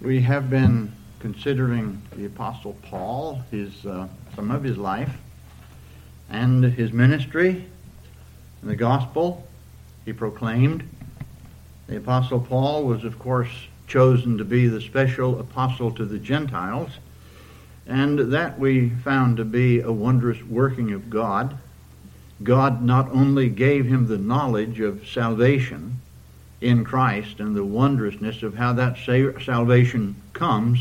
We have been considering the Apostle Paul, his uh, some of his life, and his ministry, and the gospel he proclaimed. The Apostle Paul was, of course, chosen to be the special apostle to the Gentiles, and that we found to be a wondrous working of God. God not only gave him the knowledge of salvation, in Christ and the wondrousness of how that salvation comes,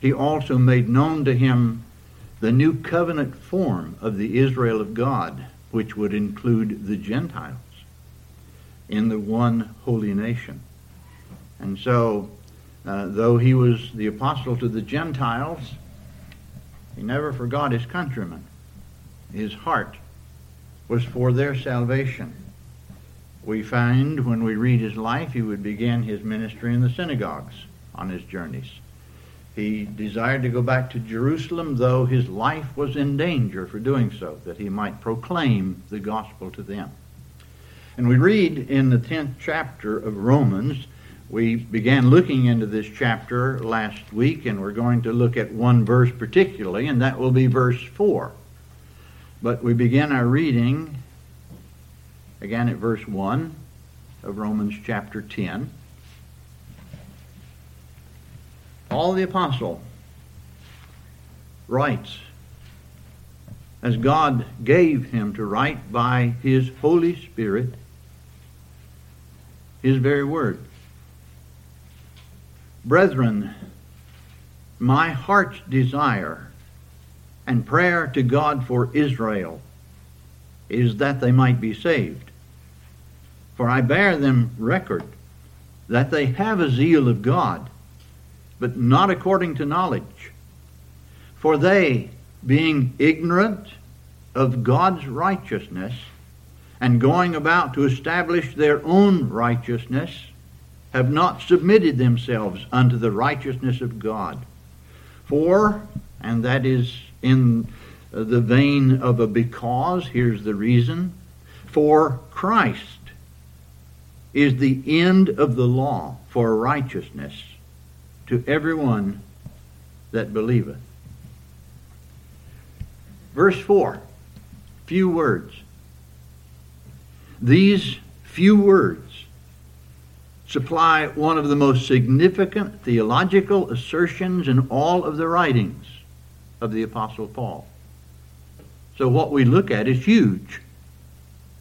he also made known to him the new covenant form of the Israel of God, which would include the Gentiles in the one holy nation. And so, uh, though he was the apostle to the Gentiles, he never forgot his countrymen. His heart was for their salvation we find when we read his life, he would begin his ministry in the synagogues on his journeys. He desired to go back to Jerusalem, though his life was in danger for doing so, that he might proclaim the gospel to them. And we read in the 10th chapter of Romans, we began looking into this chapter last week, and we're going to look at one verse particularly, and that will be verse 4. But we begin our reading again at verse 1 of Romans chapter 10. Paul the Apostle writes, as God gave him to write by his Holy Spirit, his very word. Brethren, my heart's desire and prayer to God for Israel is that they might be saved. For I bear them record that they have a zeal of God, but not according to knowledge. For they, being ignorant of God's righteousness, and going about to establish their own righteousness, have not submitted themselves unto the righteousness of God. For, and that is in the vein of a because, here's the reason, for Christ is the end of the law for righteousness to everyone that believeth. Verse 4, few words. These few words supply one of the most significant theological assertions in all of the writings of the Apostle Paul. So what we look at is huge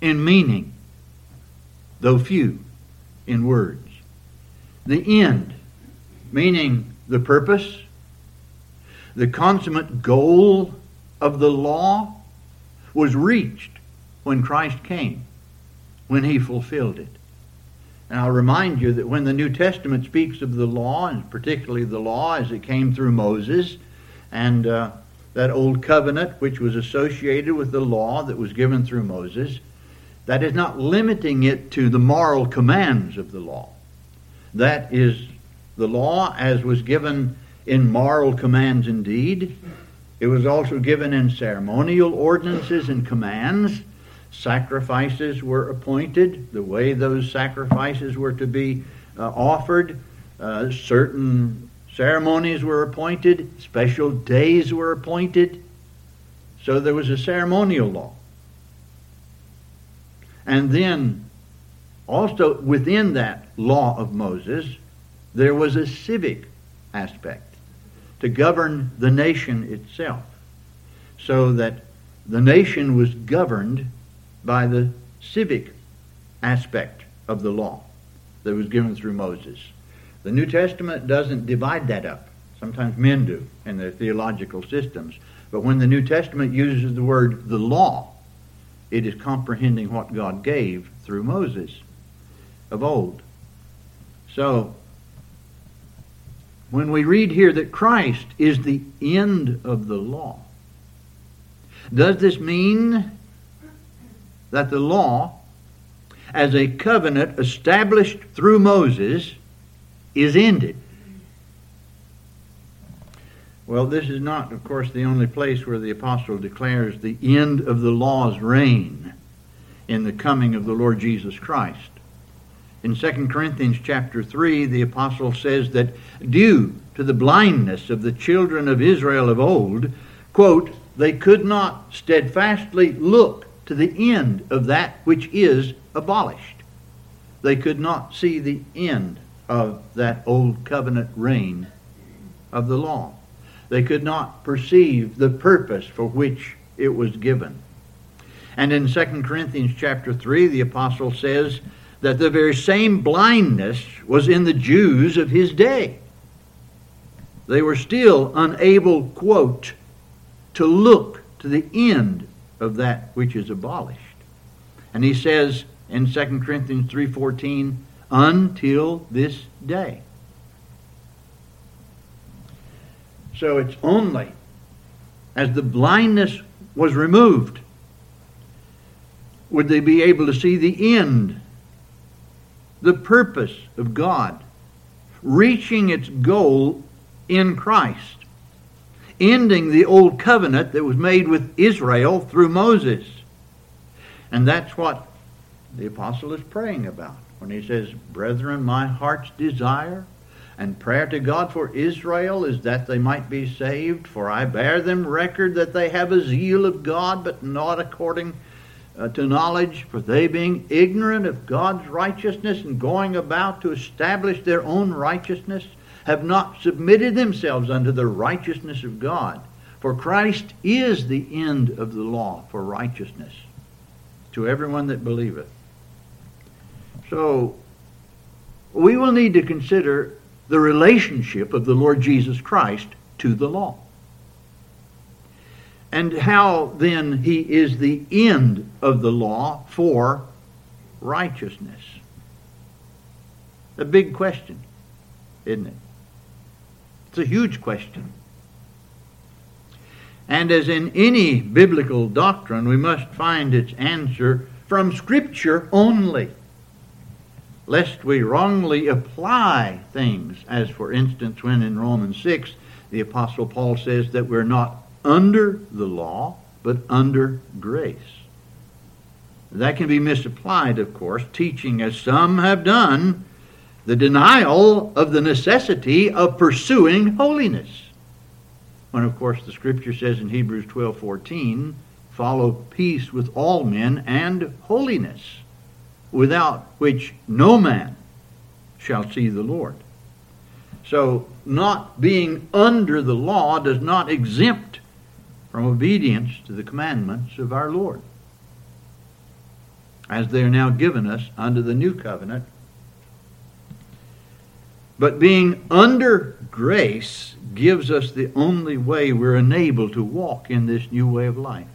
in meaning though few, in words. The end, meaning the purpose, the consummate goal of the law, was reached when Christ came, when he fulfilled it. And I'll remind you that when the New Testament speaks of the law, and particularly the law as it came through Moses, and uh, that old covenant which was associated with the law that was given through Moses, that is not limiting it to the moral commands of the law. That is the law as was given in moral commands indeed. It was also given in ceremonial ordinances and commands. Sacrifices were appointed, the way those sacrifices were to be uh, offered. Uh, certain ceremonies were appointed, special days were appointed. So there was a ceremonial law. And then also within that law of Moses, there was a civic aspect to govern the nation itself. So that the nation was governed by the civic aspect of the law that was given through Moses. The New Testament doesn't divide that up. Sometimes men do in their theological systems. But when the New Testament uses the word the law, it is comprehending what God gave through Moses of old. So, when we read here that Christ is the end of the law, does this mean that the law, as a covenant established through Moses, is ended? Well, this is not, of course, the only place where the apostle declares the end of the law's reign in the coming of the Lord Jesus Christ. In 2 Corinthians chapter 3, the apostle says that due to the blindness of the children of Israel of old, quote, they could not steadfastly look to the end of that which is abolished. They could not see the end of that old covenant reign of the law. They could not perceive the purpose for which it was given. And in 2 Corinthians chapter 3, the apostle says that the very same blindness was in the Jews of his day. They were still unable, quote, to look to the end of that which is abolished. And he says in 2 Corinthians 3:14, until this day. So it's only as the blindness was removed would they be able to see the end, the purpose of God, reaching its goal in Christ, ending the old covenant that was made with Israel through Moses. And that's what the apostle is praying about when he says, Brethren, my heart's desire and prayer to God for Israel is that they might be saved, for I bear them record that they have a zeal of God, but not according uh, to knowledge, for they being ignorant of God's righteousness and going about to establish their own righteousness, have not submitted themselves unto the righteousness of God. For Christ is the end of the law for righteousness to everyone that believeth. So, we will need to consider the relationship of the Lord Jesus Christ to the law. And how then he is the end of the law for righteousness. A big question, isn't it? It's a huge question. And as in any biblical doctrine, we must find its answer from Scripture only lest we wrongly apply things, as for instance, when in Romans 6, the Apostle Paul says that we're not under the law, but under grace. That can be misapplied, of course, teaching, as some have done, the denial of the necessity of pursuing holiness. When, of course, the Scripture says in Hebrews 12:14, follow peace with all men and holiness without which no man shall see the Lord. So, not being under the law does not exempt from obedience to the commandments of our Lord, as they are now given us under the new covenant. But being under grace gives us the only way we're enabled to walk in this new way of life.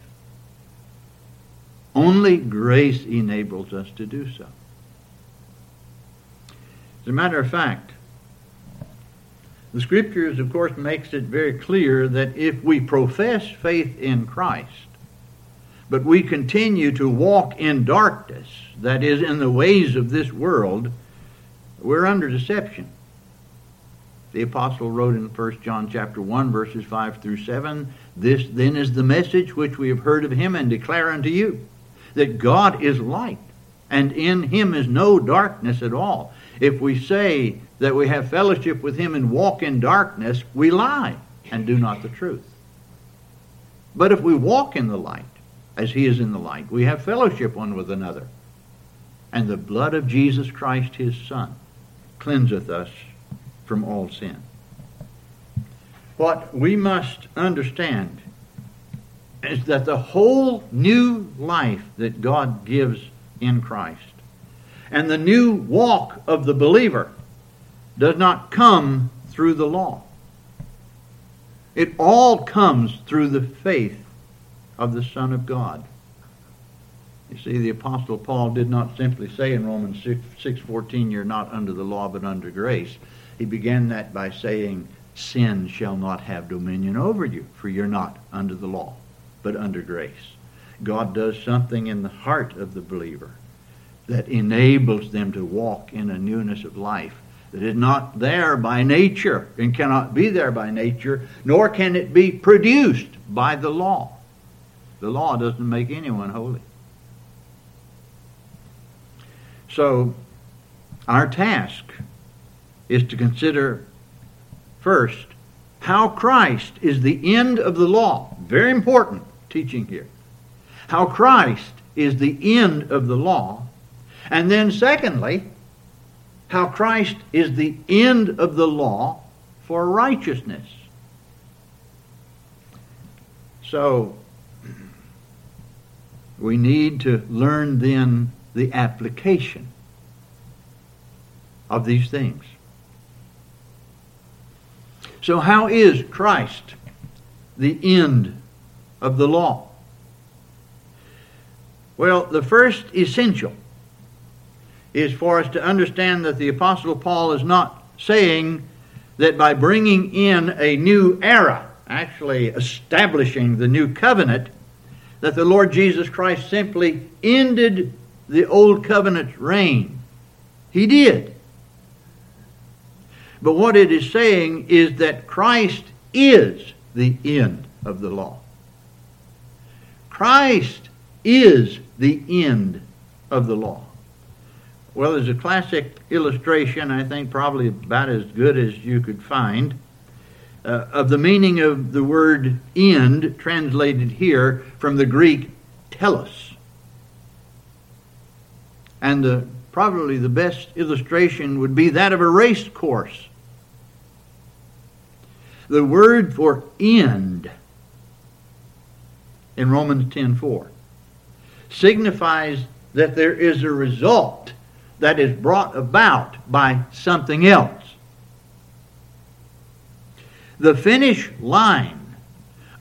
Only grace enables us to do so. As a matter of fact, the Scriptures, of course, makes it very clear that if we profess faith in Christ, but we continue to walk in darkness, that is, in the ways of this world, we're under deception. The apostle wrote in 1 John chapter 1 verses 5 through 7, this then is the message which we have heard of him and declare unto you that God is light, and in him is no darkness at all. If we say that we have fellowship with him and walk in darkness, we lie and do not the truth. But if we walk in the light, as he is in the light, we have fellowship one with another. And the blood of Jesus Christ, his Son, cleanseth us from all sin. What we must understand is that the whole new life that God gives in Christ and the new walk of the believer does not come through the law. It all comes through the faith of the Son of God. You see, the Apostle Paul did not simply say in Romans 6.14, you're not under the law but under grace. He began that by saying, sin shall not have dominion over you, for you're not under the law but under grace. God does something in the heart of the believer that enables them to walk in a newness of life that is not there by nature and cannot be there by nature, nor can it be produced by the law. The law doesn't make anyone holy. So, our task is to consider first how Christ is the end of the law. Very important teaching here. How Christ is the end of the law. And then, secondly, how Christ is the end of the law for righteousness. So, we need to learn then the application of these things. So, how is Christ the end of the law? Well, the first essential is for us to understand that the Apostle Paul is not saying that by bringing in a new era, actually establishing the new covenant, that the Lord Jesus Christ simply ended the old covenant's reign. He did. But what it is saying is that Christ is the end of the law. Christ is the end of the law. Well, there's a classic illustration, I think probably about as good as you could find, uh, of the meaning of the word end, translated here from the Greek telos. And the, probably the best illustration would be that of a race course. The word for end in Romans 10:4 signifies that there is a result that is brought about by something else. The finish line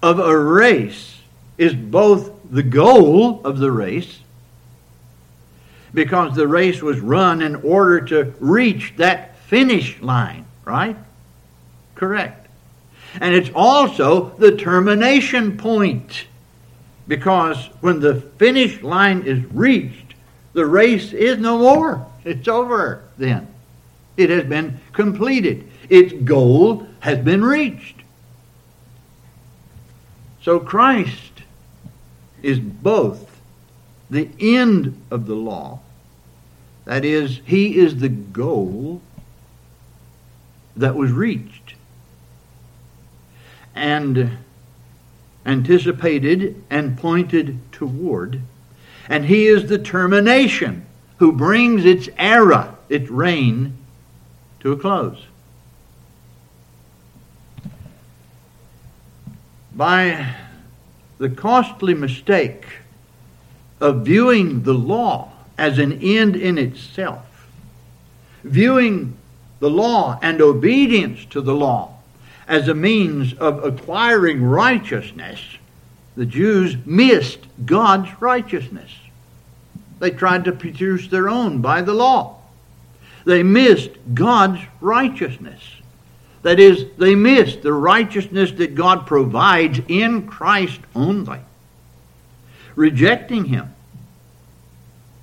of a race is both the goal of the race, because the race was run in order to reach that finish line, right? Correct. And it's also the termination point, because when the finish line is reached, the race is no more. It's over then. It has been completed. Its goal has been reached. So Christ is both the end of the law, that is, he is the goal that was reached and anticipated and pointed toward, and he is the termination who brings its era, its reign, to a close. By the costly mistake of viewing the law as an end in itself, viewing the law and obedience to the law as a means of acquiring righteousness, the Jews missed God's righteousness. They tried to produce their own by the law. They missed God's righteousness. That is, they missed the righteousness that God provides in Christ only. Rejecting Him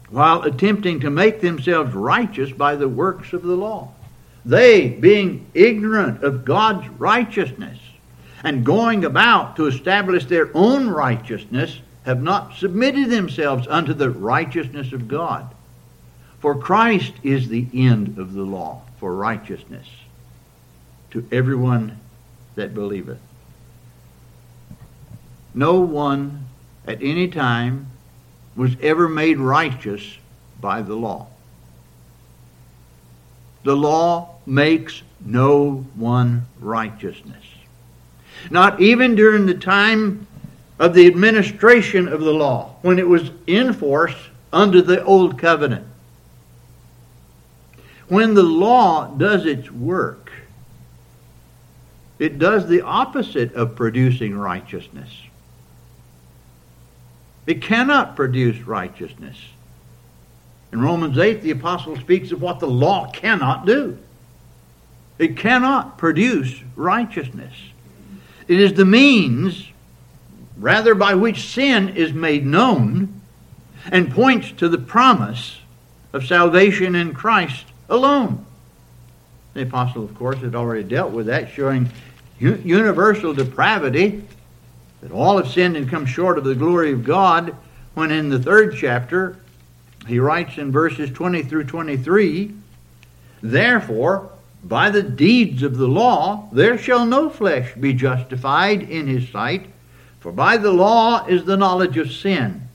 while attempting to make themselves righteous by the works of the law. They, being ignorant of God's righteousness and going about to establish their own righteousness, have not submitted themselves unto the righteousness of God. For Christ is the end of the law for righteousness to everyone that believeth. No one at any time was ever made righteous by the law. The law makes no one righteousness. Not even during the time of the administration of the law when it was in force under the old covenant. When the law does its work, it does the opposite of producing righteousness. It cannot produce righteousness. In Romans 8, the apostle speaks of what the law cannot do. It cannot produce righteousness. It is the means rather by which sin is made known and points to the promise of salvation in Christ alone. The apostle, of course, had already dealt with that, showing universal depravity, that all have sinned and come short of the glory of God, when in the third chapter he writes in verses 20 through 23 Therefore, by the deeds of the law, there shall no flesh be justified in his sight, for by the law is the knowledge of sin.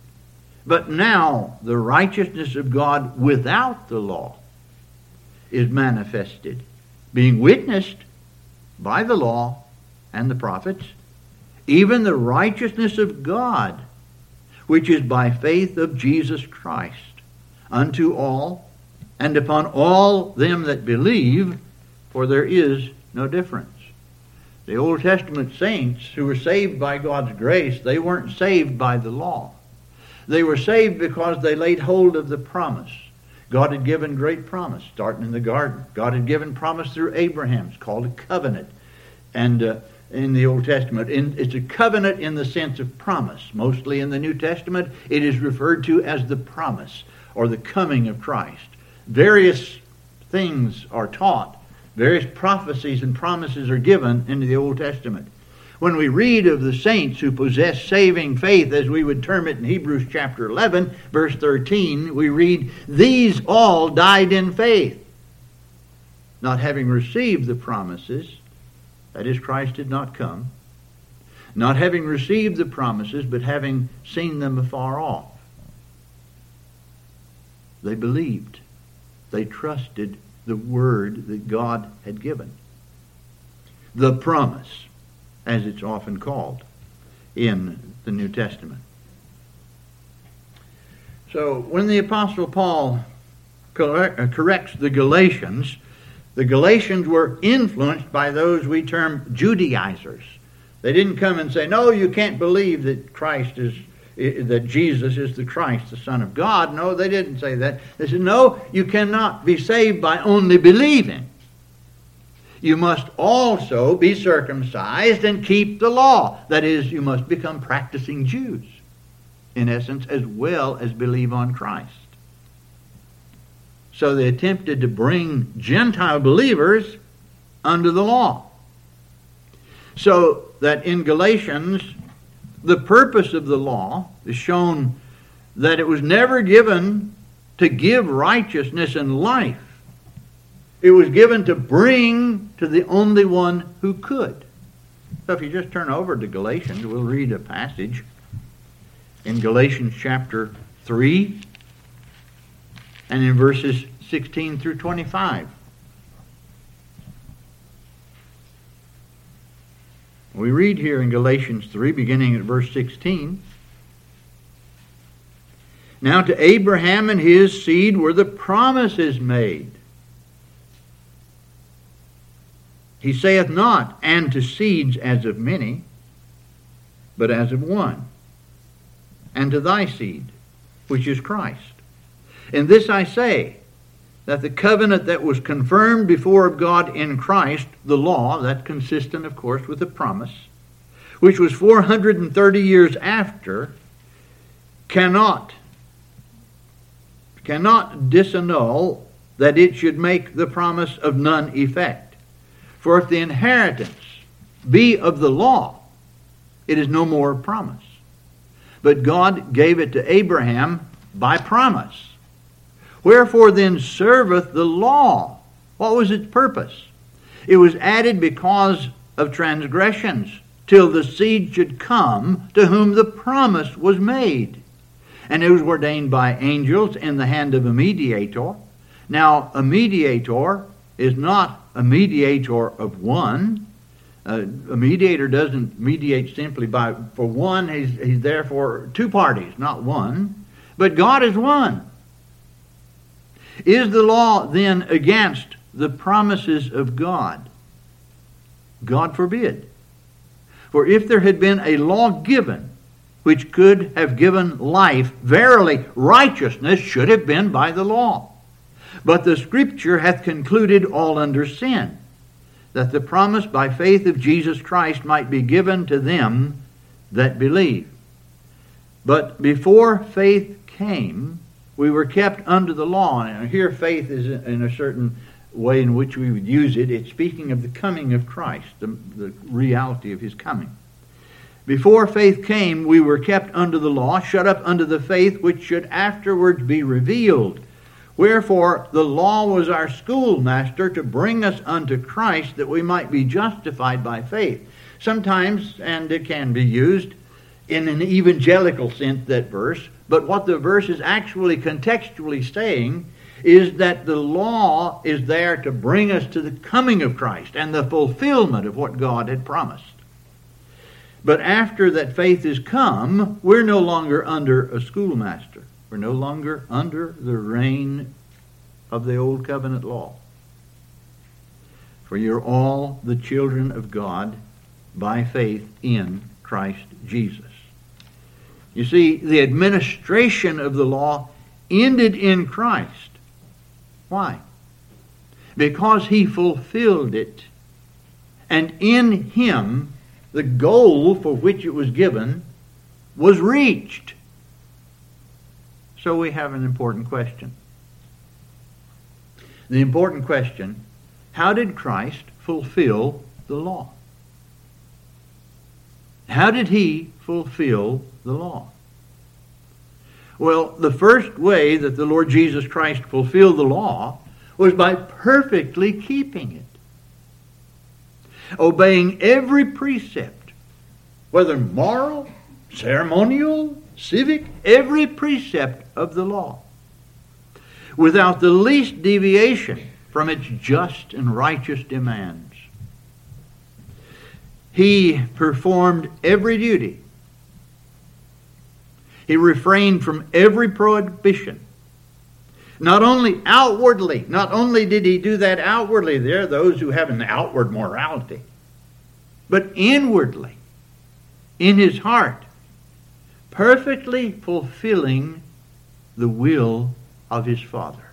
But now the righteousness of God without the law is manifested, being witnessed by the law and the prophets, even the righteousness of God, which is by faith of Jesus Christ, unto all and upon all them that believe, for there is no difference. The Old Testament saints who were saved by God's grace, they weren't saved by the law. They were saved because they laid hold of the promise. God had given great promise, starting in the garden. God had given promise through Abraham. It's called a covenant. And uh, in the Old Testament, in, it's a covenant in the sense of promise. Mostly in the New Testament, it is referred to as the promise or the coming of Christ. Various things are taught, various prophecies and promises are given in the Old Testament. When we read of the saints who possess saving faith, as we would term it in Hebrews chapter 11, verse 13, we read, These all died in faith, not having received the promises, that is, Christ did not come, not having received the promises, but having seen them afar off. They believed. They trusted the word that God had given. The promise as it's often called in the New Testament. So when the Apostle Paul uh, corrects the Galatians, the Galatians were influenced by those we term Judaizers. They didn't come and say, No, you can't believe that Christ is, that Jesus is the Christ, the Son of God. No, they didn't say that. They said, No, you cannot be saved by only believing you must also be circumcised and keep the law. That is, you must become practicing Jews, in essence, as well as believe on Christ. So they attempted to bring Gentile believers under the law. So that in Galatians, the purpose of the law is shown that it was never given to give righteousness and life it was given to bring to the only one who could. So if you just turn over to Galatians, we'll read a passage in Galatians chapter 3 and in verses 16 through 25. We read here in Galatians 3, beginning at verse 16. Now to Abraham and his seed were the promises made. He saith not, and to seeds as of many, but as of one, and to thy seed, which is Christ. And this I say, that the covenant that was confirmed before of God in Christ, the law, that consistent, of course, with the promise, which was 430 years after, cannot, cannot disannul that it should make the promise of none effect. For if the inheritance be of the law, it is no more promise. But God gave it to Abraham by promise. Wherefore then serveth the law? What was its purpose? It was added because of transgressions, till the seed should come to whom the promise was made. And it was ordained by angels in the hand of a mediator. Now, a mediator is not a mediator of one. Uh, a mediator doesn't mediate simply by for one. He's he's there for two parties, not one. But God is one. Is the law then against the promises of God? God forbid. For if there had been a law given which could have given life, verily righteousness should have been by the law. But the Scripture hath concluded all under sin, that the promise by faith of Jesus Christ might be given to them that believe. But before faith came, we were kept under the law. And here faith is in a certain way in which we would use it. It's speaking of the coming of Christ, the, the reality of his coming. Before faith came, we were kept under the law, shut up under the faith which should afterwards be revealed Wherefore the law was our schoolmaster to bring us unto Christ that we might be justified by faith. Sometimes, and it can be used in an evangelical sense, that verse, but what the verse is actually contextually saying is that the law is there to bring us to the coming of Christ and the fulfillment of what God had promised. But after that faith is come, we're no longer under a schoolmaster. We're no longer under the reign of the old covenant law. For you're all the children of God by faith in Christ Jesus. You see, the administration of the law ended in Christ. Why? Because he fulfilled it. And in him, the goal for which it was given was reached. So we have an important question. The important question how did Christ fulfill the law? How did he fulfill the law? Well, the first way that the Lord Jesus Christ fulfilled the law was by perfectly keeping it. Obeying every precept, whether moral, ceremonial, civic, every precept of the law, without the least deviation from its just and righteous demands. He performed every duty he refrained from every prohibition. Not only outwardly, not only did he do that outwardly, there are those who have an outward morality, but inwardly, in his heart, perfectly fulfilling the will of his Father.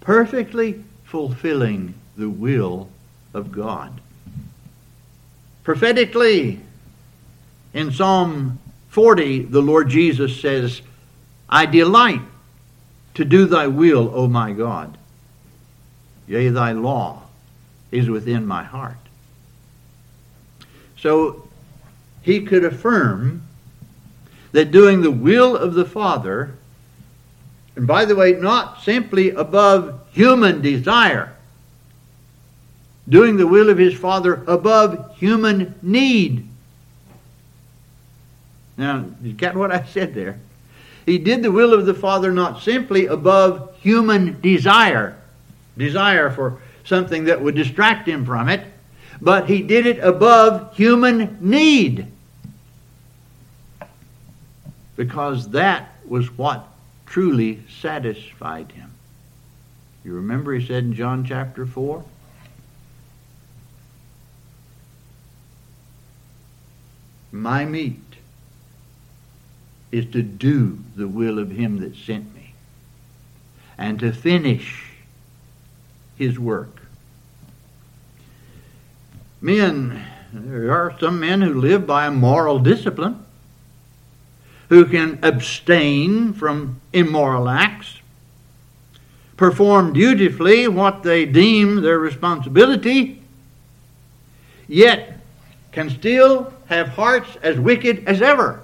Perfectly fulfilling the will of God. Prophetically, in Psalm 40, the Lord Jesus says, I delight to do thy will, O my God. Yea, thy law is within my heart. So he could affirm that doing the will of the Father, and by the way, not simply above human desire, doing the will of his Father above human need now, you got what I said there. He did the will of the Father not simply above human desire, desire for something that would distract him from it, but he did it above human need. Because that was what truly satisfied him. You remember he said in John chapter 4? My meat is to do the will of him that sent me and to finish his work. Men, there are some men who live by a moral discipline, who can abstain from immoral acts, perform dutifully what they deem their responsibility, yet can still have hearts as wicked as ever.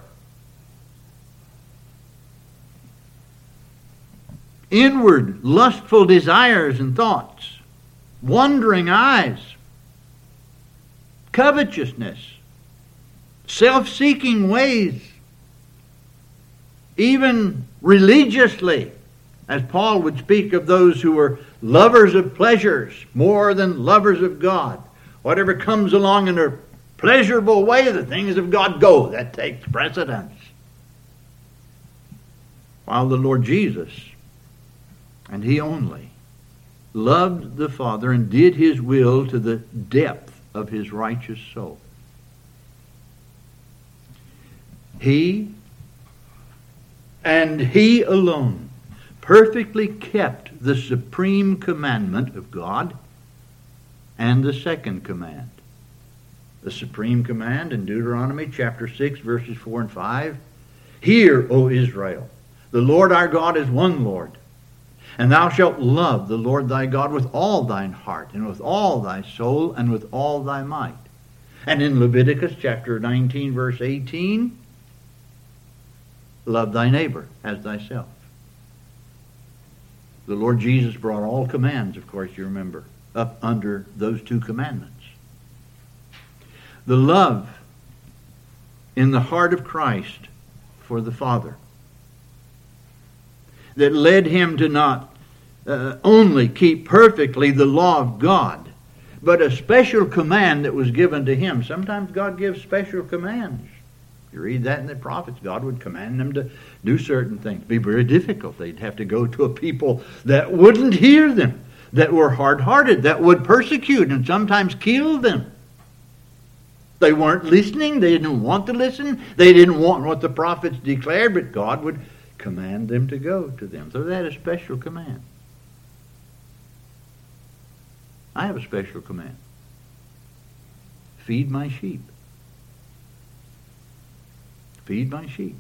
Inward, lustful desires and thoughts, wandering eyes, covetousness, self seeking ways, even religiously, as Paul would speak of those who were lovers of pleasures more than lovers of God. Whatever comes along in a pleasurable way, the things of God go. That takes precedence. While the Lord Jesus and he only, loved the Father and did his will to the depth of his righteous soul. He and he alone perfectly kept the supreme commandment of God and the second command. The supreme command in Deuteronomy chapter 6, verses 4 and 5 Hear, O Israel, the Lord our God is one Lord. And thou shalt love the Lord thy God with all thine heart, and with all thy soul, and with all thy might. And in Leviticus chapter 19, verse 18, love thy neighbor as thyself. The Lord Jesus brought all commands, of course, you remember, up under those two commandments. The love in the heart of Christ for the Father that led him to not uh, only keep perfectly the law of God, but a special command that was given to him. Sometimes God gives special commands. You read that in the prophets. God would command them to do certain things. It'd be very difficult. They'd have to go to a people that wouldn't hear them, that were hard hearted, that would persecute and sometimes kill them. They weren't listening. They didn't want to listen. They didn't want what the prophets declared, but God would command them to go to them. So they had a special command. I have a special command. Feed my sheep. Feed my sheep.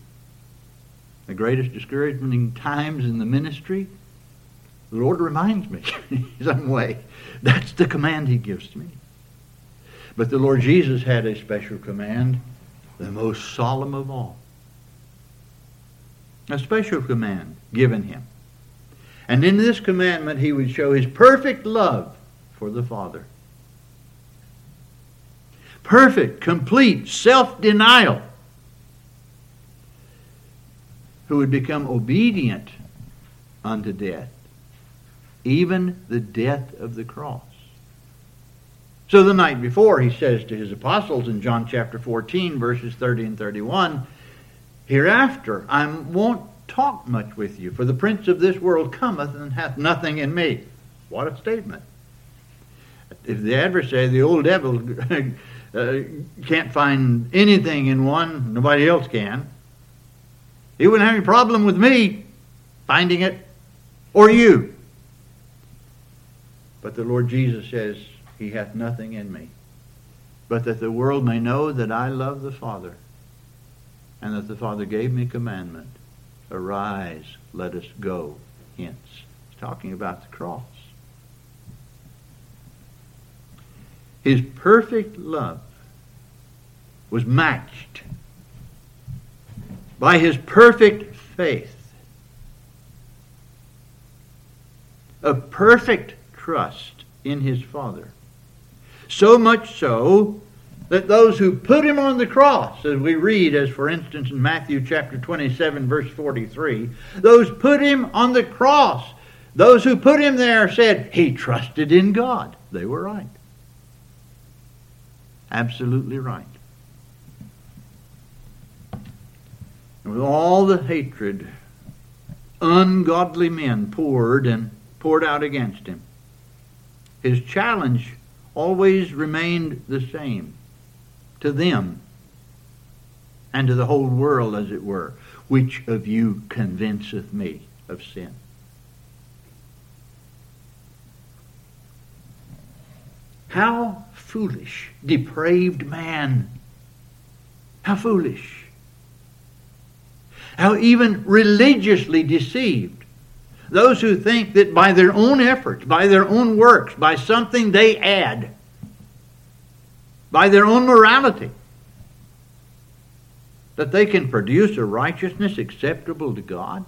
The greatest discouraging times in the ministry, the Lord reminds me in some way. That's the command He gives to me. But the Lord Jesus had a special command, the most solemn of all. A special command given him. And in this commandment, he would show his perfect love for the Father. Perfect, complete self denial. Who would become obedient unto death, even the death of the cross. So the night before, he says to his apostles in John chapter 14, verses 30 and 31, Hereafter I won't talk much with you, for the prince of this world cometh and hath nothing in me. What a statement. If the adversary, the old devil, uh, can't find anything in one, nobody else can. He wouldn't have any problem with me finding it, or you. But the Lord Jesus says, he hath nothing in me, but that the world may know that I love the Father, and that the Father gave me commandment. Arise, let us go hence. He's talking about the cross. His perfect love was matched by his perfect faith, a perfect trust in his Father. So much so that those who put him on the cross, as we read, as for instance in Matthew chapter 27, verse 43, those put him on the cross, those who put him there said he trusted in God. They were right. Absolutely right. And with all the hatred ungodly men poured and poured out against him, his challenge always remained the same to them and to the whole world, as it were. Which of you convinceth me of sin? How foolish, depraved man. How foolish. How even religiously deceived those who think that by their own efforts, by their own works, by something they add, by their own morality, that they can produce a righteousness acceptable to God.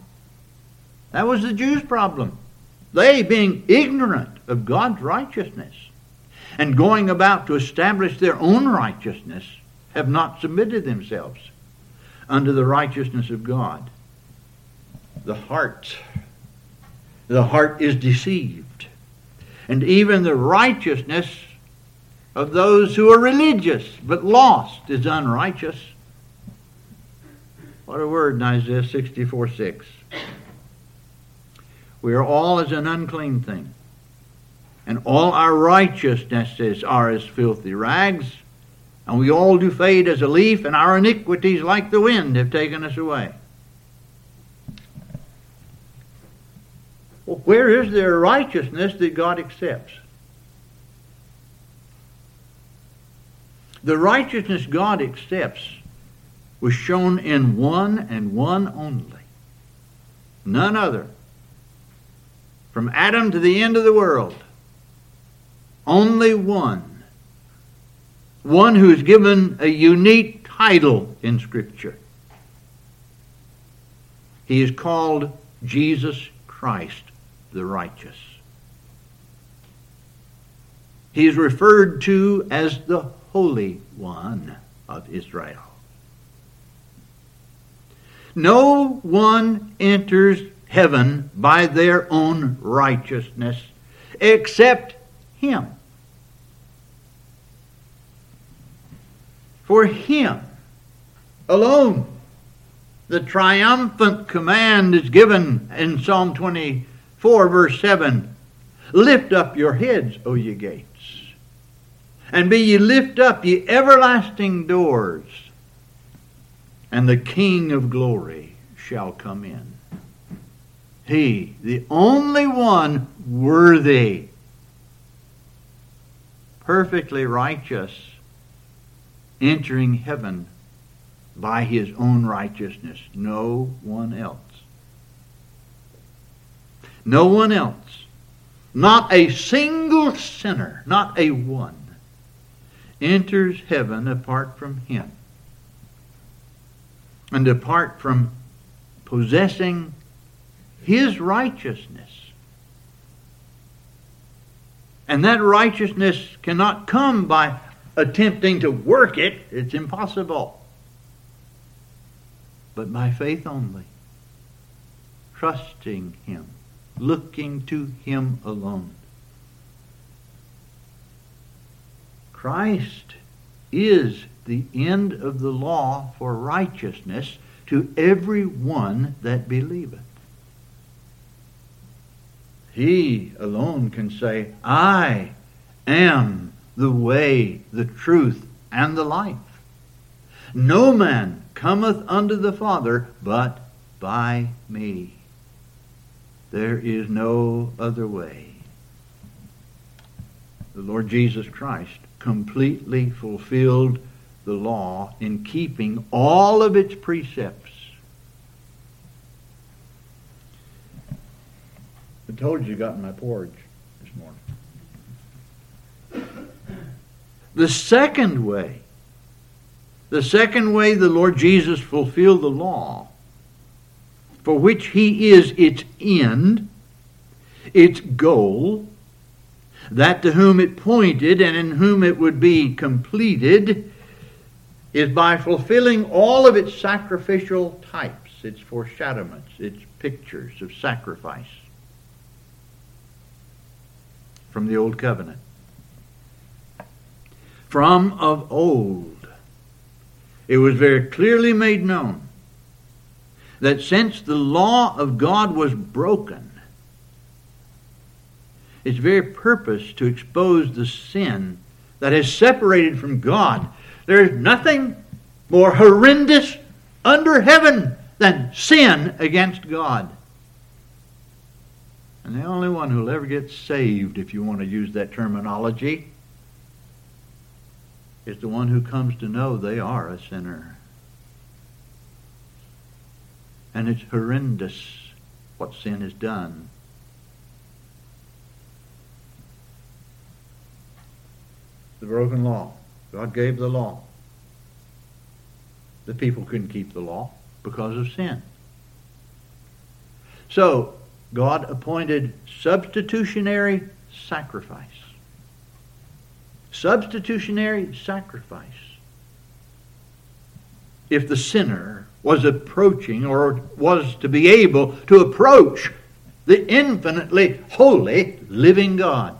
That was the Jews' problem. They, being ignorant of God's righteousness and going about to establish their own righteousness, have not submitted themselves unto the righteousness of God. The heart the heart is deceived. And even the righteousness of those who are religious but lost is unrighteous. What a word in Isaiah 64 6. We are all as an unclean thing, and all our righteousnesses are as filthy rags, and we all do fade as a leaf, and our iniquities, like the wind, have taken us away. Well, where is there righteousness that God accepts? The righteousness God accepts was shown in one and one only. None other. From Adam to the end of the world. Only one. One who is given a unique title in Scripture. He is called Jesus Christ the righteous. He is referred to as the Holy One of Israel. No one enters heaven by their own righteousness except Him. For Him alone, the triumphant command is given in Psalm 24, verse 7 Lift up your heads, O ye gates, and be ye lift up, ye everlasting doors, and the King of glory shall come in. He, the only one worthy, perfectly righteous, entering heaven by his own righteousness. No one else. No one else. Not a single sinner, not a one, enters heaven apart from him. And apart from possessing his righteousness. And that righteousness cannot come by attempting to work it. It's impossible. But by faith only. Trusting him. Looking to him alone. Christ is the end of the law for righteousness to every one that believeth. He alone can say, I am the way, the truth, and the life. No man cometh unto the Father but by me. There is no other way. The Lord Jesus Christ completely fulfilled the law in keeping all of its precepts. I told you, you got in my porridge this morning. The second way, the second way the Lord Jesus fulfilled the law, for which he is its end, its goal, that to whom it pointed and in whom it would be completed, is by fulfilling all of its sacrificial types, its foreshadowments, its pictures of sacrifice from the Old Covenant. From of old, it was very clearly made known that since the law of God was broken, its very purpose to expose the sin that has separated from God, there is nothing more horrendous under heaven than sin against God. And the only one who'll ever get saved, if you want to use that terminology, is the one who comes to know they are a sinner. And it's horrendous what sin has done. The broken law. God gave the law. The people couldn't keep the law because of sin. So, God appointed substitutionary sacrifice. Substitutionary sacrifice. If the sinner was approaching or was to be able to approach the infinitely holy living God.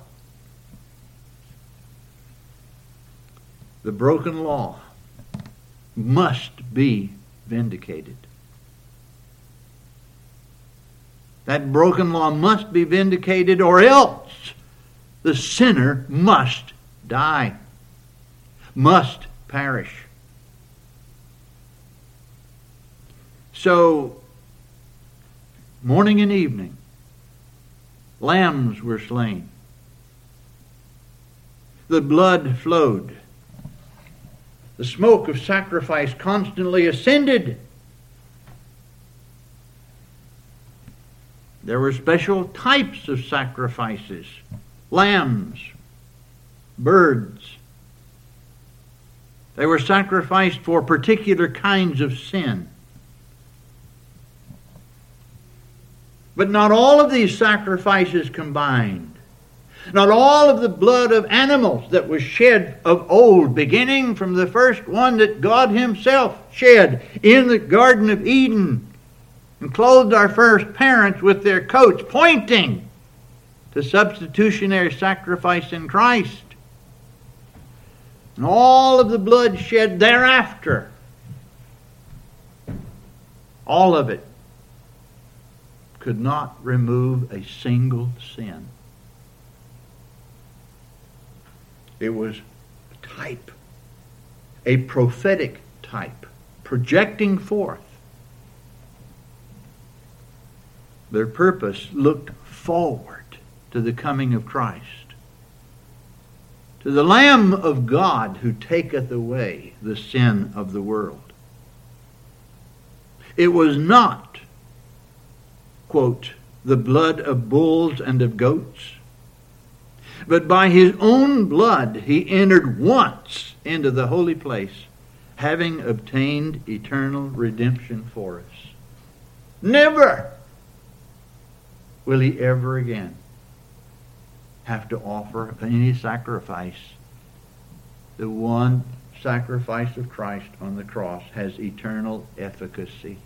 The broken law must be vindicated. That broken law must be vindicated, or else the sinner must die, must perish. So, morning and evening, lambs were slain. The blood flowed. The smoke of sacrifice constantly ascended. There were special types of sacrifices lambs, birds. They were sacrificed for particular kinds of sin. But not all of these sacrifices combined. Not all of the blood of animals that was shed of old, beginning from the first one that God Himself shed in the Garden of Eden and clothed our first parents with their coats, pointing to substitutionary sacrifice in Christ. And all of the blood shed thereafter, all of it could not remove a single sin. It was a type, a prophetic type, projecting forth. Their purpose looked forward to the coming of Christ, to the Lamb of God who taketh away the sin of the world. It was not, quote, the blood of bulls and of goats, but by his own blood he entered once into the holy place, having obtained eternal redemption for us. Never will he ever again have to offer any sacrifice. The one sacrifice of Christ on the cross has eternal efficacy.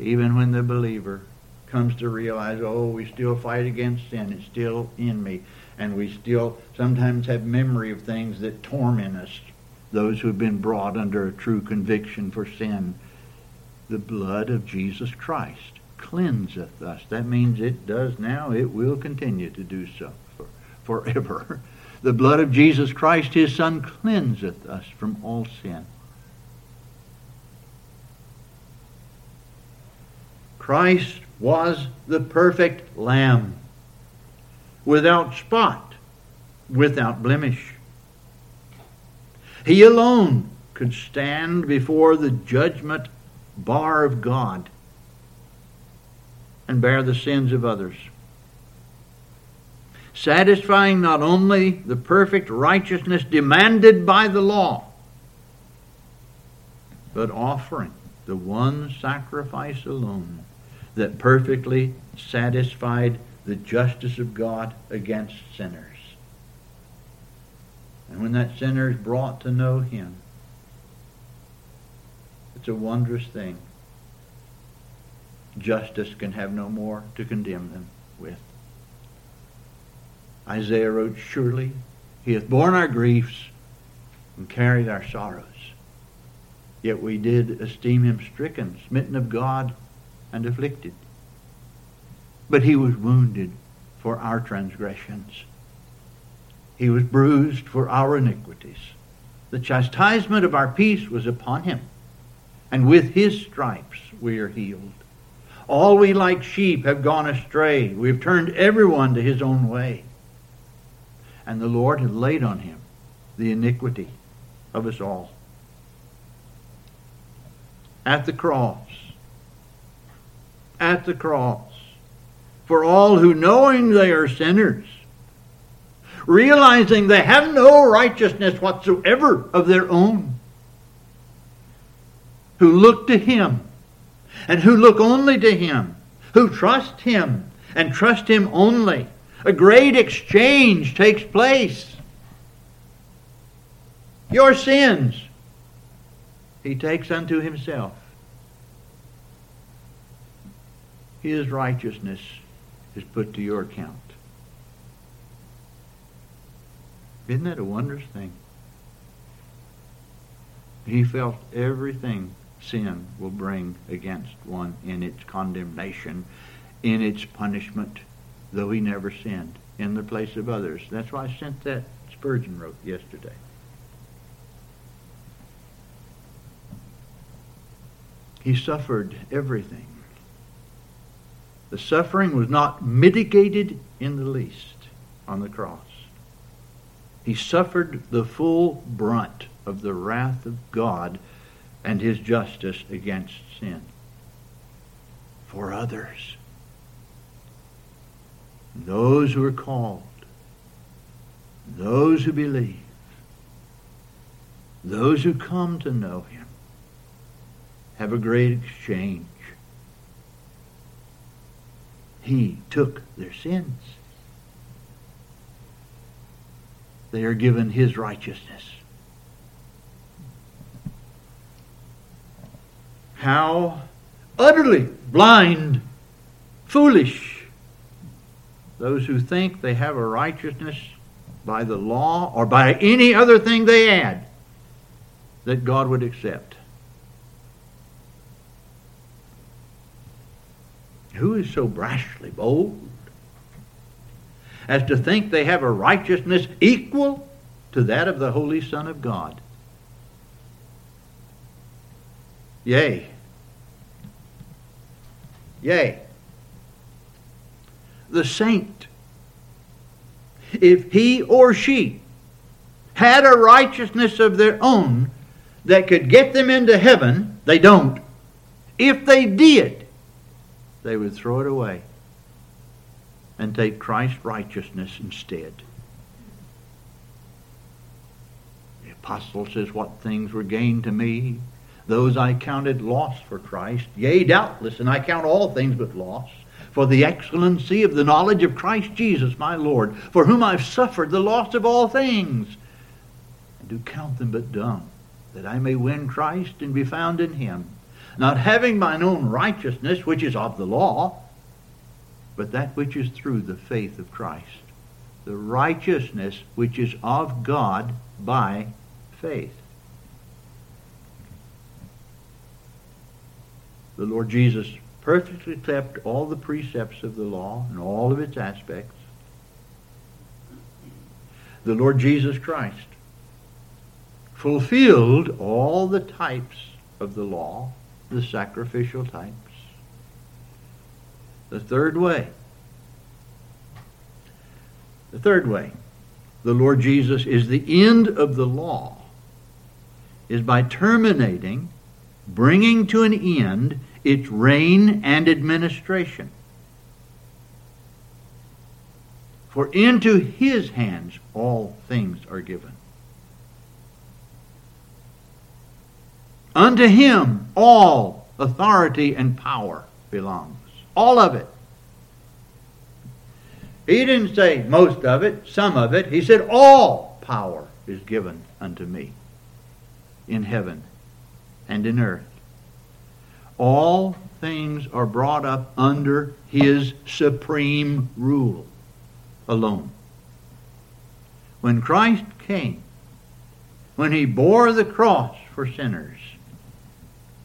Even when the believer comes to realize, oh, we still fight against sin, it's still in me, and we still sometimes have memory of things that torment us, those who have been brought under a true conviction for sin. The blood of Jesus Christ cleanseth us. That means it does now, it will continue to do so for, forever. The blood of Jesus Christ, his Son, cleanseth us from all sin. Christ was the perfect Lamb, without spot, without blemish. He alone could stand before the judgment bar of God and bear the sins of others. Satisfying not only the perfect righteousness demanded by the law, but offering the one sacrifice alone that perfectly satisfied the justice of God against sinners. And when that sinner is brought to know Him, it's a wondrous thing justice can have no more to condemn them with. Isaiah wrote, Surely he hath borne our griefs and carried our sorrows. Yet we did esteem him stricken, smitten of God, and afflicted. But he was wounded for our transgressions. He was bruised for our iniquities. The chastisement of our peace was upon him, and with his stripes we are healed. All we like sheep have gone astray. We have turned everyone to his own way. And the Lord had laid on him the iniquity of us all. At the cross, at the cross, for all who, knowing they are sinners, realizing they have no righteousness whatsoever of their own, who look to him and who look only to Him, who trust Him and trust Him only. A great exchange takes place. Your sins He takes unto Himself. His righteousness is put to your account. Isn't that a wondrous thing? He felt everything sin will bring against one in its condemnation, in its punishment, though he never sinned, in the place of others. That's why I sent that Spurgeon wrote yesterday. He suffered everything. The suffering was not mitigated in the least on the cross. He suffered the full brunt of the wrath of God and his justice against sin for others. Those who are called, those who believe, those who come to know him have a great exchange. He took their sins. They are given his righteousness. How utterly blind, foolish those who think they have a righteousness by the law or by any other thing they add that God would accept. Who is so brashly bold as to think they have a righteousness equal to that of the Holy Son of God? Yea. Yea. The saint, if he or she had a righteousness of their own that could get them into heaven, they don't. If they did, they would throw it away and take Christ's righteousness instead. The apostle says, What things were gained to me, those I counted loss for Christ. Yea, doubtless, and I count all things but loss. For the excellency of the knowledge of Christ Jesus my Lord, for whom I've suffered the loss of all things, and do count them but dung, that I may win Christ and be found in him not having mine own righteousness, which is of the law, but that which is through the faith of Christ. The righteousness which is of God by faith. The Lord Jesus perfectly kept all the precepts of the law and all of its aspects. The Lord Jesus Christ fulfilled all the types of the law the sacrificial types. The third way. The third way. The Lord Jesus is the end of the law, is by terminating, bringing to an end its reign and administration. For into his hands all things are given. Unto him all authority and power belongs. All of it. He didn't say most of it, some of it. He said all power is given unto me in heaven and in earth. All things are brought up under his supreme rule alone. When Christ came, when he bore the cross for sinners,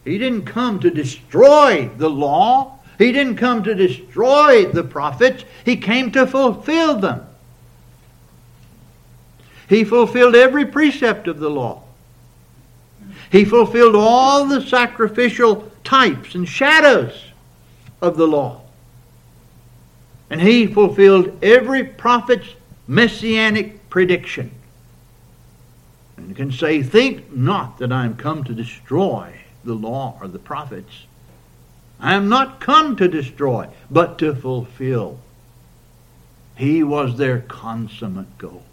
he didn't come to destroy the law. He didn't come to destroy the prophets. He came to fulfill them. He fulfilled every precept of the law. He fulfilled all the sacrificial types and shadows of the law. And he fulfilled every prophet's messianic prediction. And can say, Think not that I am come to destroy the law or the prophets. I am not come to destroy, but to fulfill. He was their consummate goal.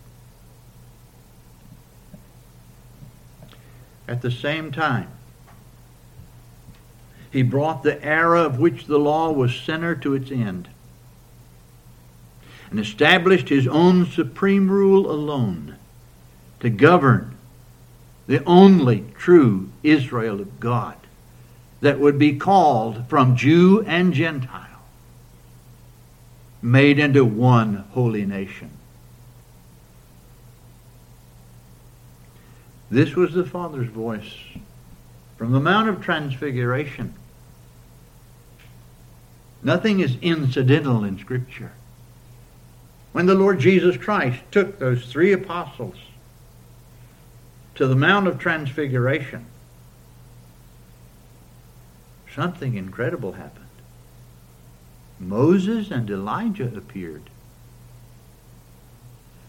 At the same time, he brought the era of which the law was center to its end and established his own supreme rule alone to govern the only true Israel of God that would be called from Jew and Gentile, made into one holy nation. This was the Father's voice from the Mount of Transfiguration. Nothing is incidental in Scripture. When the Lord Jesus Christ took those three apostles to the Mount of Transfiguration, something incredible happened. Moses and Elijah appeared.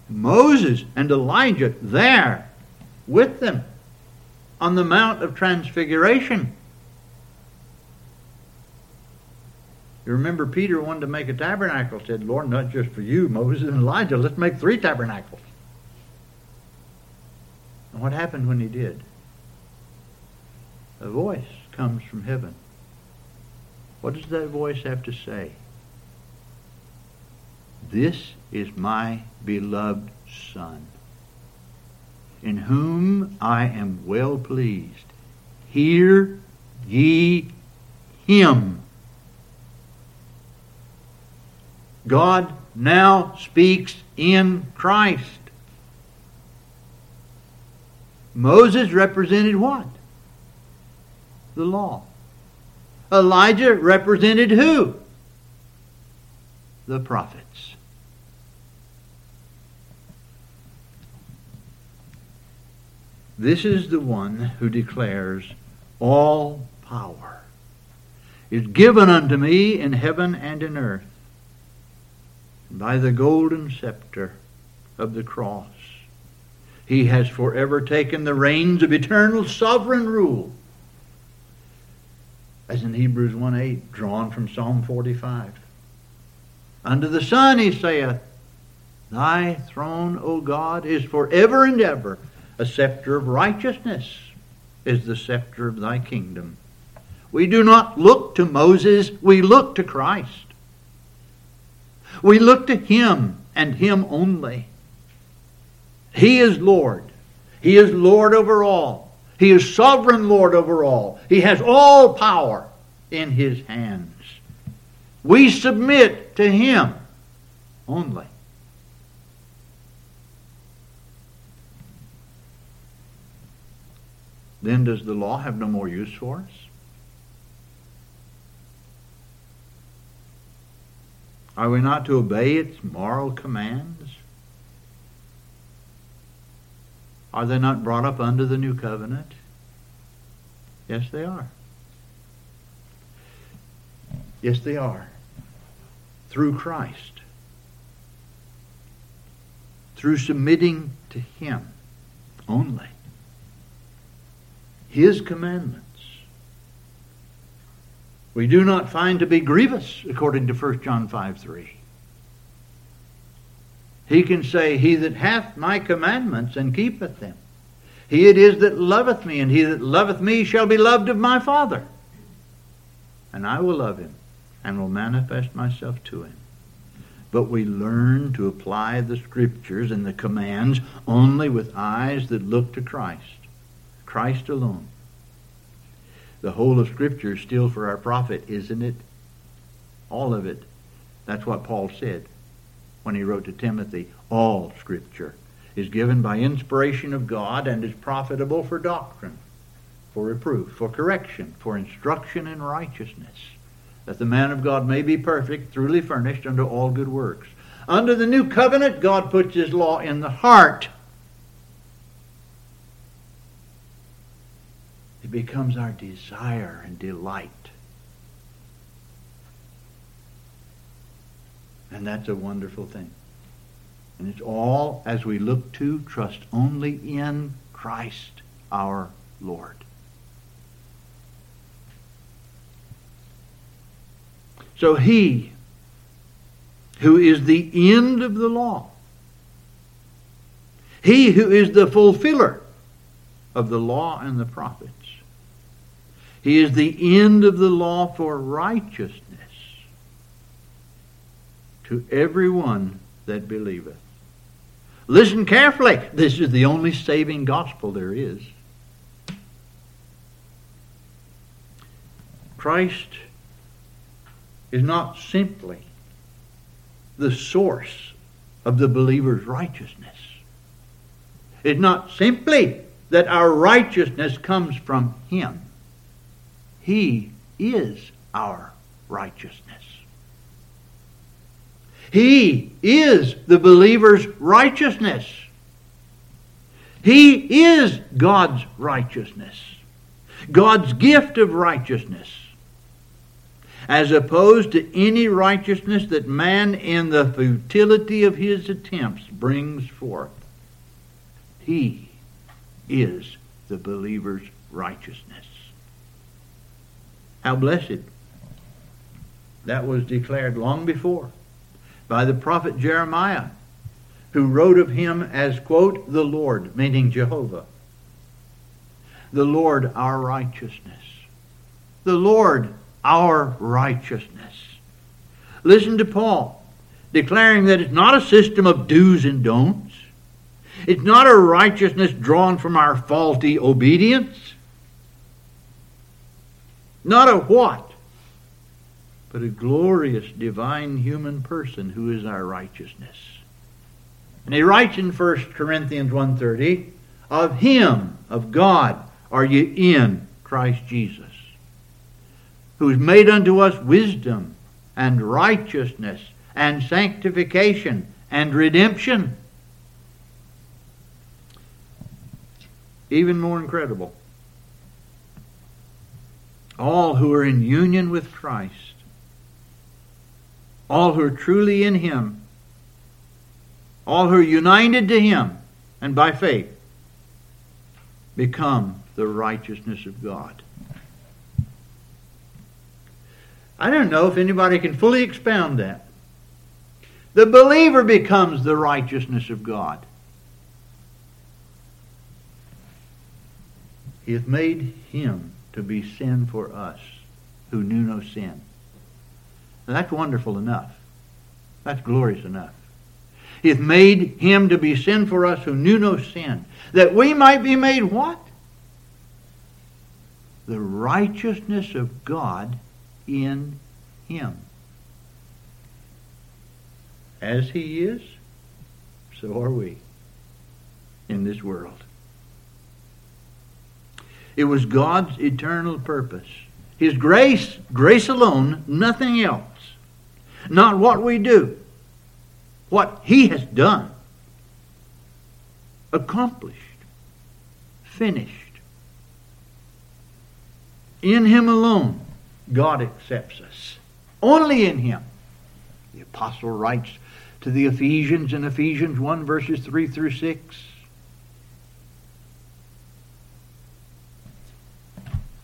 Moses and Elijah there with them on the Mount of Transfiguration. You remember Peter wanted to make a tabernacle, said, Lord, not just for you, Moses and Elijah, let's make three tabernacles. And what happened when he did? A voice comes from heaven. What does that voice have to say? This is my beloved Son, in whom I am well pleased. Hear ye him. God now speaks in Christ. Moses represented what? The law. Elijah represented who? The prophets. This is the one who declares, All power is given unto me in heaven and in earth by the golden scepter of the cross. He has forever taken the reins of eternal sovereign rule as in Hebrews 1 8, drawn from Psalm 45. Under the Son, he saith, Thy throne, O God, is forever and ever. A scepter of righteousness is the scepter of thy kingdom. We do not look to Moses, we look to Christ. We look to him and him only. He is Lord. He is Lord over all. He is sovereign Lord over all. He has all power in his hands. We submit to him only. Then does the law have no more use for us? Are we not to obey its moral commands? Are they not brought up under the new covenant? Yes, they are. Yes, they are. Through Christ. Through submitting to Him only. His commandments. We do not find to be grievous, according to 1 John 5 3. He can say, He that hath my commandments and keepeth them. He it is that loveth me, and he that loveth me shall be loved of my Father. And I will love him, and will manifest myself to him. But we learn to apply the scriptures and the commands only with eyes that look to Christ, Christ alone. The whole of Scripture is still for our profit, isn't it? All of it. That's what Paul said when he wrote to Timothy, all Scripture is given by inspiration of God and is profitable for doctrine, for reproof, for correction, for instruction in righteousness, that the man of God may be perfect, truly furnished unto all good works. Under the new covenant, God puts his law in the heart. It becomes our desire and delight. And that's a wonderful thing. And it's all as we look to trust only in Christ our Lord. So he who is the end of the law, he who is the fulfiller of the law and the prophets, he is the end of the law for righteousness to everyone that believeth. Listen carefully. This is the only saving gospel there is. Christ is not simply the source of the believer's righteousness. It's not simply that our righteousness comes from Him. He is our righteousness. He is the believer's righteousness. He is God's righteousness. God's gift of righteousness. As opposed to any righteousness that man in the futility of his attempts brings forth. He is the believer's righteousness. How blessed. That was declared long before by the prophet Jeremiah, who wrote of him as, quote, the Lord, meaning Jehovah. The Lord, our righteousness. The Lord, our righteousness. Listen to Paul. declaring that it's not a system of do's and don'ts. It's not a righteousness drawn from our faulty obedience. Not a what? But a glorious divine human person who is our righteousness. And he writes in 1 Corinthians 1.30, Of him, of God, are ye in Christ Jesus, who is made unto us wisdom and righteousness and sanctification and redemption. Even more incredible. All who are in union with Christ, all who are truly in Him, all who are united to Him and by faith, become the righteousness of God. I don't know if anybody can fully expound that. The believer becomes the righteousness of God. He hath made him to be sin for us who knew no sin. Now that's wonderful enough. That's glorious enough. He hath made him to be sin for us who knew no sin, that we might be made what? The righteousness of God in him. As he is, so are we in this world. It was God's eternal purpose. His grace, grace alone, nothing else. Not what we do, what He has done, accomplished, finished. In Him alone, God accepts us. Only in Him. The apostle writes to the Ephesians in Ephesians 1, verses 3 through 6.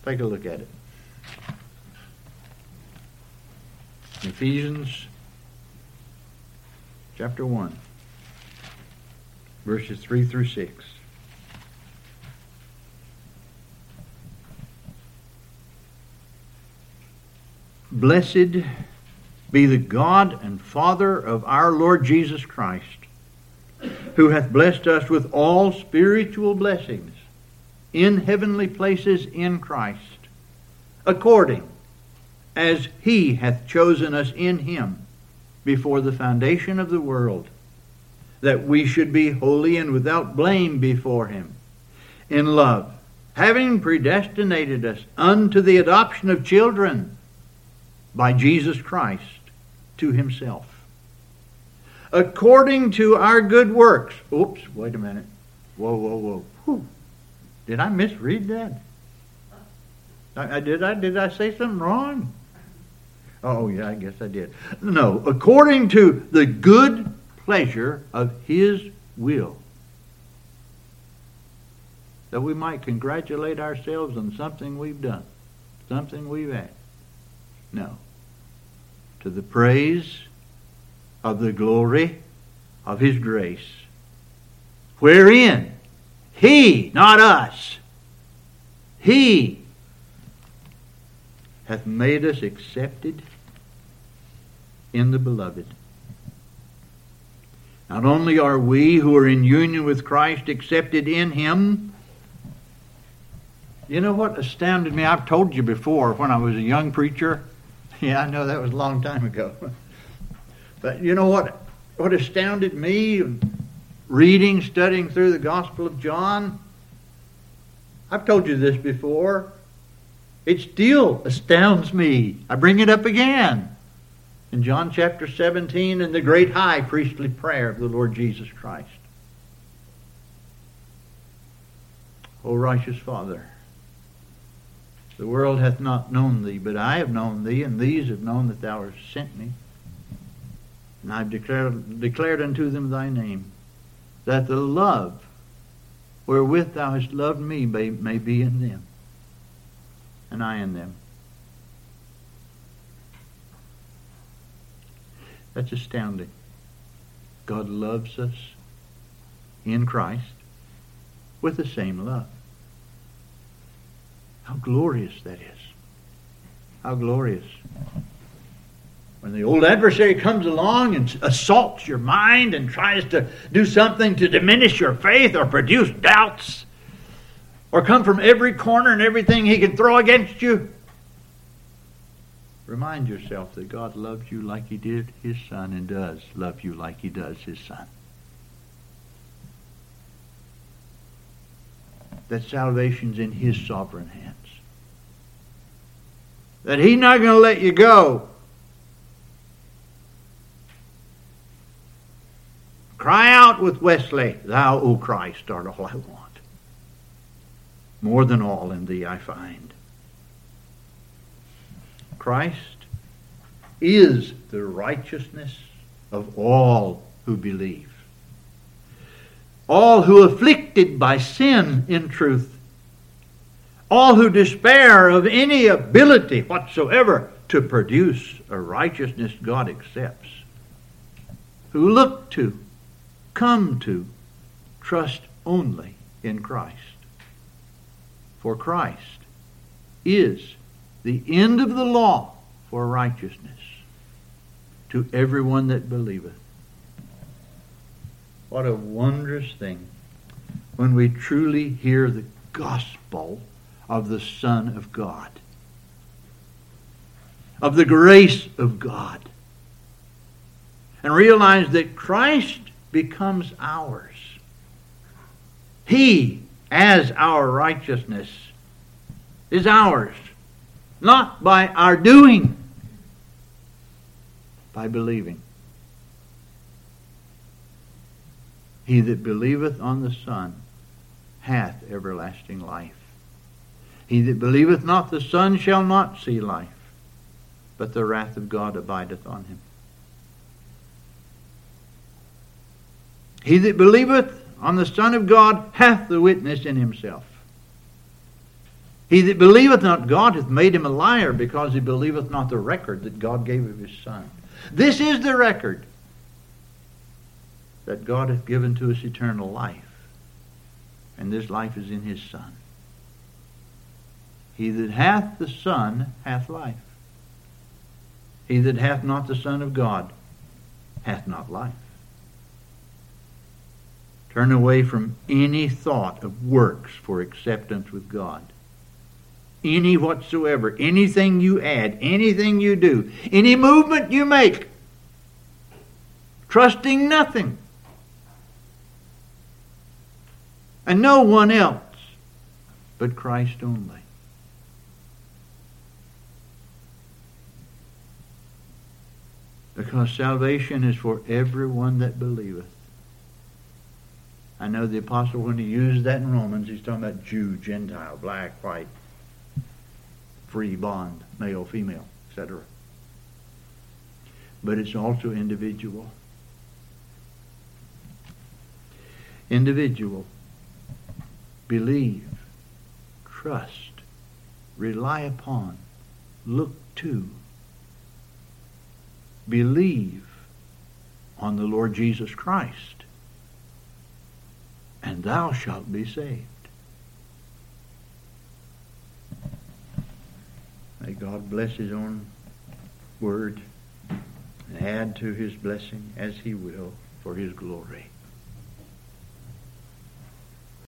Take a look at it. Ephesians chapter 1, verses 3 through 6. Blessed be the God and Father of our Lord Jesus Christ, who hath blessed us with all spiritual blessings in heavenly places in Christ, according as he hath chosen us in him before the foundation of the world, that we should be holy and without blame before him in love, having predestinated us unto the adoption of children by Jesus Christ to himself. According to our good works. Oops, wait a minute. Whoa, whoa, whoa. Whew. Did I misread that? I, I, did I did I say something wrong? Oh yeah, I guess I did. No, according to the good pleasure of his will. That we might congratulate ourselves on something we've done, something we've had. No. To the praise of the glory of his grace, wherein he, not us. He hath made us accepted in the beloved. Not only are we who are in union with Christ accepted in Him, you know what astounded me? I've told you before when I was a young preacher. Yeah, I know that was a long time ago. But you know what? What astounded me reading, studying through the Gospel of John, I've told you this before. It still astounds me. I bring it up again. In John chapter 17, in the great high priestly prayer of the Lord Jesus Christ. O righteous Father, the world hath not known thee, but I have known thee, and these have known that thou hast sent me. And I have declared, declared unto them thy name that the love wherewith thou hast loved me may, may be in them, and I in them. That's astounding. God loves us in Christ with the same love. How glorious that is. How glorious. When the old adversary comes along and assaults your mind and tries to do something to diminish your faith or produce doubts or come from every corner and everything he can throw against you, remind yourself that God loves you like he did his son and does love you like he does his son. That salvation's in his sovereign hands. That he's not going to let you go Cry out with Wesley, Thou, O Christ, art all I want. More than all in thee I find. Christ is the righteousness of all who believe. All who afflicted by sin in truth. All who despair of any ability whatsoever to produce a righteousness God accepts. Who look to come to trust only in Christ. For Christ is the end of the law for righteousness to everyone that believeth. What a wondrous thing when we truly hear the gospel of the Son of God, of the grace of God, and realize that Christ becomes ours. He, as our righteousness, is ours, not by our doing, by believing. He that believeth on the Son hath everlasting life. He that believeth not the Son shall not see life, but the wrath of God abideth on him. He that believeth on the Son of God hath the witness in himself. He that believeth not God hath made him a liar because he believeth not the record that God gave of his Son. This is the record that God hath given to us eternal life. And this life is in his Son. He that hath the Son hath life. He that hath not the Son of God hath not life. Turn away from any thought of works for acceptance with God. Any whatsoever, anything you add, anything you do, any movement you make, trusting nothing and no one else but Christ only. Because salvation is for everyone that believeth. I know the apostle, when he used that in Romans, he's talking about Jew, Gentile, black, white, free, bond, male, female, etc. But it's also individual. Individual. Believe, trust, rely upon, look to. Believe on the Lord Jesus Christ and thou shalt be saved. May God bless his own word and add to his blessing as he will for his glory.